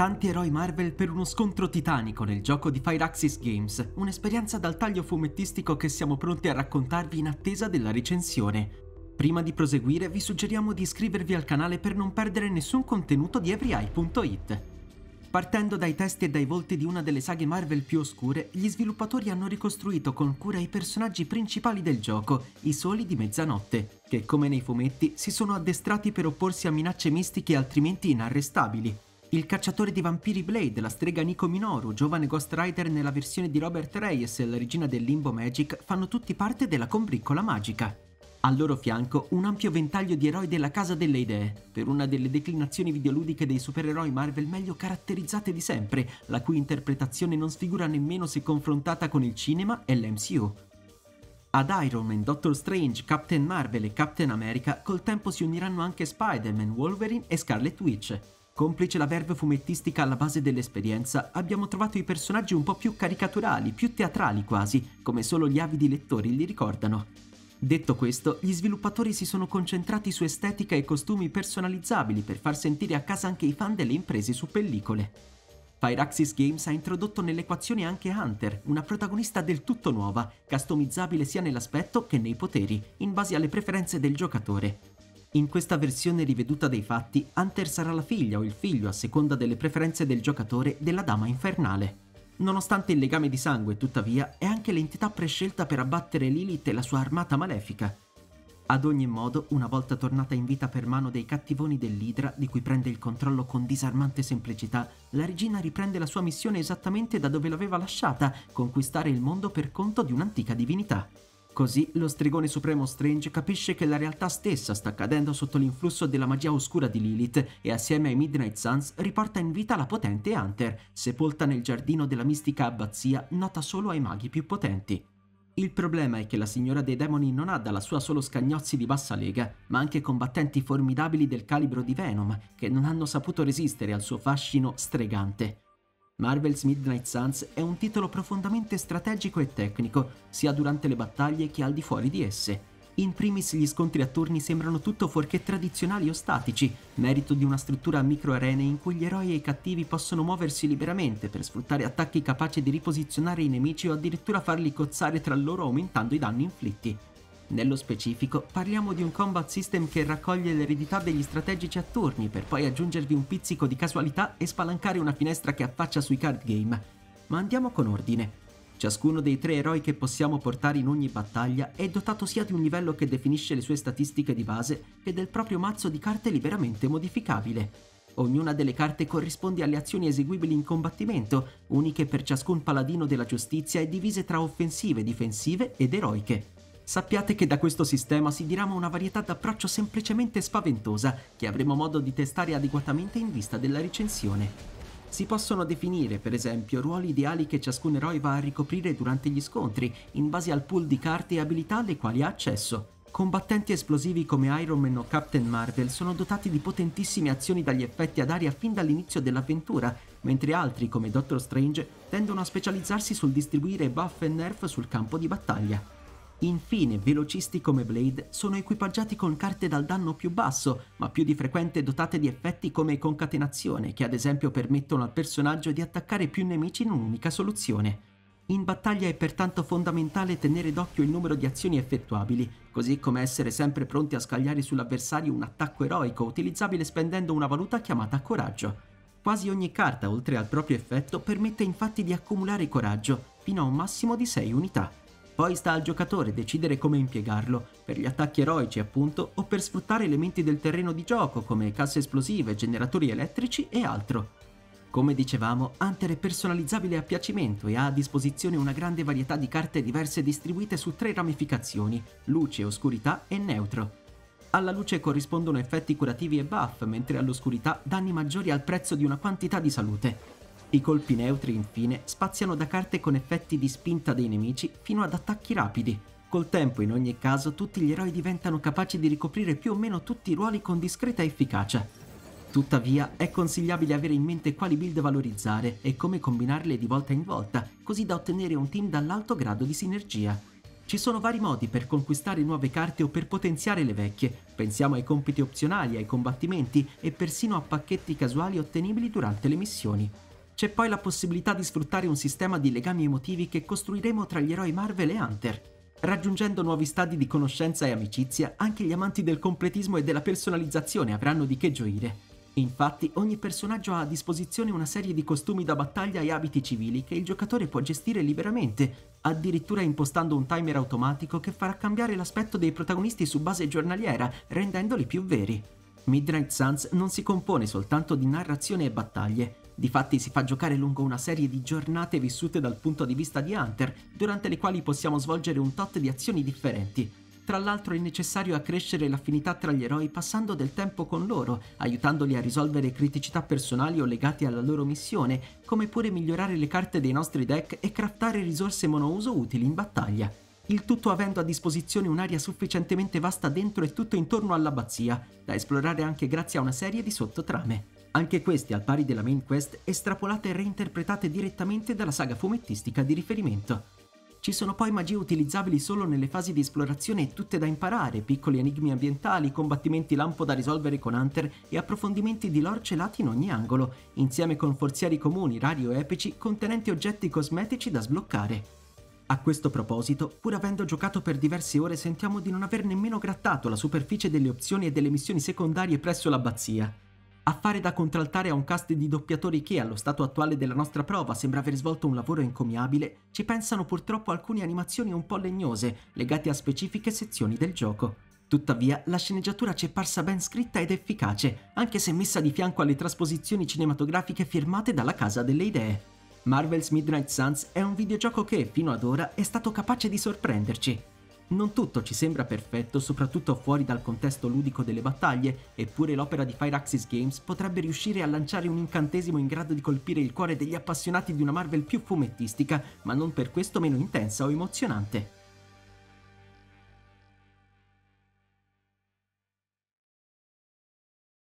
tanti eroi Marvel per uno scontro titanico nel gioco di Firaxis Games, un'esperienza dal taglio fumettistico che siamo pronti a raccontarvi in attesa della recensione. Prima di proseguire vi suggeriamo di iscrivervi al canale per non perdere nessun contenuto di EveryEye.it. Partendo dai testi e dai volti di una delle saghe Marvel più oscure, gli sviluppatori hanno ricostruito con cura i personaggi principali del gioco, i Soli di Mezzanotte, che come nei fumetti si sono addestrati per opporsi a minacce mistiche altrimenti inarrestabili. Il cacciatore di vampiri Blade, la strega Nico Minoru, giovane Ghost Rider nella versione di Robert Reyes e la regina del Limbo Magic fanno tutti parte della combriccola magica. Al loro fianco un ampio ventaglio di eroi della Casa delle Idee, per una delle declinazioni videoludiche dei supereroi Marvel meglio caratterizzate di sempre, la cui interpretazione non sfigura nemmeno se confrontata con il cinema e l'MCU. Ad Iron Man, Doctor Strange, Captain Marvel e Captain America col tempo si uniranno anche Spider-Man, Wolverine e Scarlet Witch. Complice la verve fumettistica alla base dell'esperienza, abbiamo trovato i personaggi un po' più caricaturali, più teatrali quasi, come solo gli avidi lettori li ricordano. Detto questo, gli sviluppatori si sono concentrati su estetica e costumi personalizzabili per far sentire a casa anche i fan delle imprese su pellicole. Firaxis Games ha introdotto nell'equazione anche Hunter, una protagonista del tutto nuova, customizzabile sia nell'aspetto che nei poteri, in base alle preferenze del giocatore. In questa versione riveduta dei fatti, Hunter sarà la figlia o il figlio, a seconda delle preferenze del giocatore, della Dama Infernale. Nonostante il legame di sangue, tuttavia, è anche l'entità prescelta per abbattere Lilith e la sua armata malefica. Ad ogni modo, una volta tornata in vita per mano dei cattivoni dell'Idra, di cui prende il controllo con disarmante semplicità, la regina riprende la sua missione esattamente da dove l'aveva lasciata, conquistare il mondo per conto di un'antica divinità. Così lo stregone supremo Strange capisce che la realtà stessa sta cadendo sotto l'influsso della magia oscura di Lilith e assieme ai Midnight Suns riporta in vita la potente Hunter, sepolta nel giardino della mistica abbazia nota solo ai maghi più potenti. Il problema è che la signora dei demoni non ha dalla sua solo scagnozzi di bassa lega, ma anche combattenti formidabili del calibro di Venom, che non hanno saputo resistere al suo fascino stregante. Marvel's Midnight Suns è un titolo profondamente strategico e tecnico, sia durante le battaglie che al di fuori di esse. In primis gli scontri a turni sembrano tutto fuorché tradizionali o statici, merito di una struttura a microarene in cui gli eroi e i cattivi possono muoversi liberamente per sfruttare attacchi capaci di riposizionare i nemici o addirittura farli cozzare tra loro aumentando i danni inflitti. Nello specifico parliamo di un combat system che raccoglie l'eredità degli strategici a turni per poi aggiungervi un pizzico di casualità e spalancare una finestra che affaccia sui card game. Ma andiamo con ordine. Ciascuno dei tre eroi che possiamo portare in ogni battaglia è dotato sia di un livello che definisce le sue statistiche di base che del proprio mazzo di carte liberamente modificabile. Ognuna delle carte corrisponde alle azioni eseguibili in combattimento, uniche per ciascun paladino della giustizia e divise tra offensive, difensive ed eroiche. Sappiate che da questo sistema si dirama una varietà d'approccio semplicemente spaventosa che avremo modo di testare adeguatamente in vista della recensione. Si possono definire, per esempio, ruoli ideali che ciascun eroe va a ricoprire durante gli scontri, in base al pool di carte e abilità alle quali ha accesso. Combattenti esplosivi come Iron Man o Captain Marvel sono dotati di potentissime azioni dagli effetti ad aria fin dall'inizio dell'avventura, mentre altri, come Doctor Strange, tendono a specializzarsi sul distribuire buff e nerf sul campo di battaglia. Infine, velocisti come Blade sono equipaggiati con carte dal danno più basso, ma più di frequente dotate di effetti come concatenazione, che ad esempio permettono al personaggio di attaccare più nemici in un'unica soluzione. In battaglia è pertanto fondamentale tenere d'occhio il numero di azioni effettuabili, così come essere sempre pronti a scagliare sull'avversario un attacco eroico utilizzabile spendendo una valuta chiamata coraggio. Quasi ogni carta, oltre al proprio effetto, permette infatti di accumulare coraggio, fino a un massimo di 6 unità. Poi sta al giocatore decidere come impiegarlo, per gli attacchi eroici appunto, o per sfruttare elementi del terreno di gioco come casse esplosive, generatori elettrici e altro. Come dicevamo, Hunter è personalizzabile a piacimento e ha a disposizione una grande varietà di carte diverse distribuite su tre ramificazioni, luce, oscurità e neutro. Alla luce corrispondono effetti curativi e buff, mentre all'oscurità danni maggiori al prezzo di una quantità di salute. I colpi neutri, infine, spaziano da carte con effetti di spinta dei nemici fino ad attacchi rapidi. Col tempo, in ogni caso, tutti gli eroi diventano capaci di ricoprire più o meno tutti i ruoli con discreta efficacia. Tuttavia, è consigliabile avere in mente quali build valorizzare e come combinarle di volta in volta, così da ottenere un team dall'alto grado di sinergia. Ci sono vari modi per conquistare nuove carte o per potenziare le vecchie. Pensiamo ai compiti opzionali, ai combattimenti e persino a pacchetti casuali ottenibili durante le missioni. C'è poi la possibilità di sfruttare un sistema di legami emotivi che costruiremo tra gli eroi Marvel e Hunter. Raggiungendo nuovi stadi di conoscenza e amicizia, anche gli amanti del completismo e della personalizzazione avranno di che gioire. Infatti, ogni personaggio ha a disposizione una serie di costumi da battaglia e abiti civili che il giocatore può gestire liberamente, addirittura impostando un timer automatico che farà cambiare l'aspetto dei protagonisti su base giornaliera, rendendoli più veri. Midnight Suns non si compone soltanto di narrazione e battaglie, difatti si fa giocare lungo una serie di giornate vissute dal punto di vista di Hunter, durante le quali possiamo svolgere un tot di azioni differenti, tra l'altro è necessario accrescere l'affinità tra gli eroi passando del tempo con loro, aiutandoli a risolvere criticità personali o legate alla loro missione, come pure migliorare le carte dei nostri deck e craftare risorse monouso utili in battaglia. Il tutto avendo a disposizione un'area sufficientemente vasta dentro e tutto intorno all'abbazia, da esplorare anche grazie a una serie di sottotrame. Anche queste, al pari della main quest, estrapolate e reinterpretate direttamente dalla saga fumettistica di riferimento. Ci sono poi magie utilizzabili solo nelle fasi di esplorazione e tutte da imparare, piccoli enigmi ambientali, combattimenti lampo da risolvere con Hunter e approfondimenti di lore celati in ogni angolo, insieme con forzieri comuni, rari o epici, contenenti oggetti cosmetici da sbloccare. A questo proposito, pur avendo giocato per diverse ore, sentiamo di non aver nemmeno grattato la superficie delle opzioni e delle missioni secondarie presso l'abbazia. A fare da contraltare a un cast di doppiatori che, allo stato attuale della nostra prova, sembra aver svolto un lavoro encomiabile, ci pensano purtroppo alcune animazioni un po' legnose, legate a specifiche sezioni del gioco. Tuttavia, la sceneggiatura ci è parsa ben scritta ed efficace, anche se messa di fianco alle trasposizioni cinematografiche firmate dalla Casa delle Idee. Marvel's Midnight Suns è un videogioco che, fino ad ora, è stato capace di sorprenderci. Non tutto ci sembra perfetto, soprattutto fuori dal contesto ludico delle battaglie, eppure l'opera di Firaxis Games potrebbe riuscire a lanciare un incantesimo in grado di colpire il cuore degli appassionati di una Marvel più fumettistica, ma non per questo meno intensa o emozionante.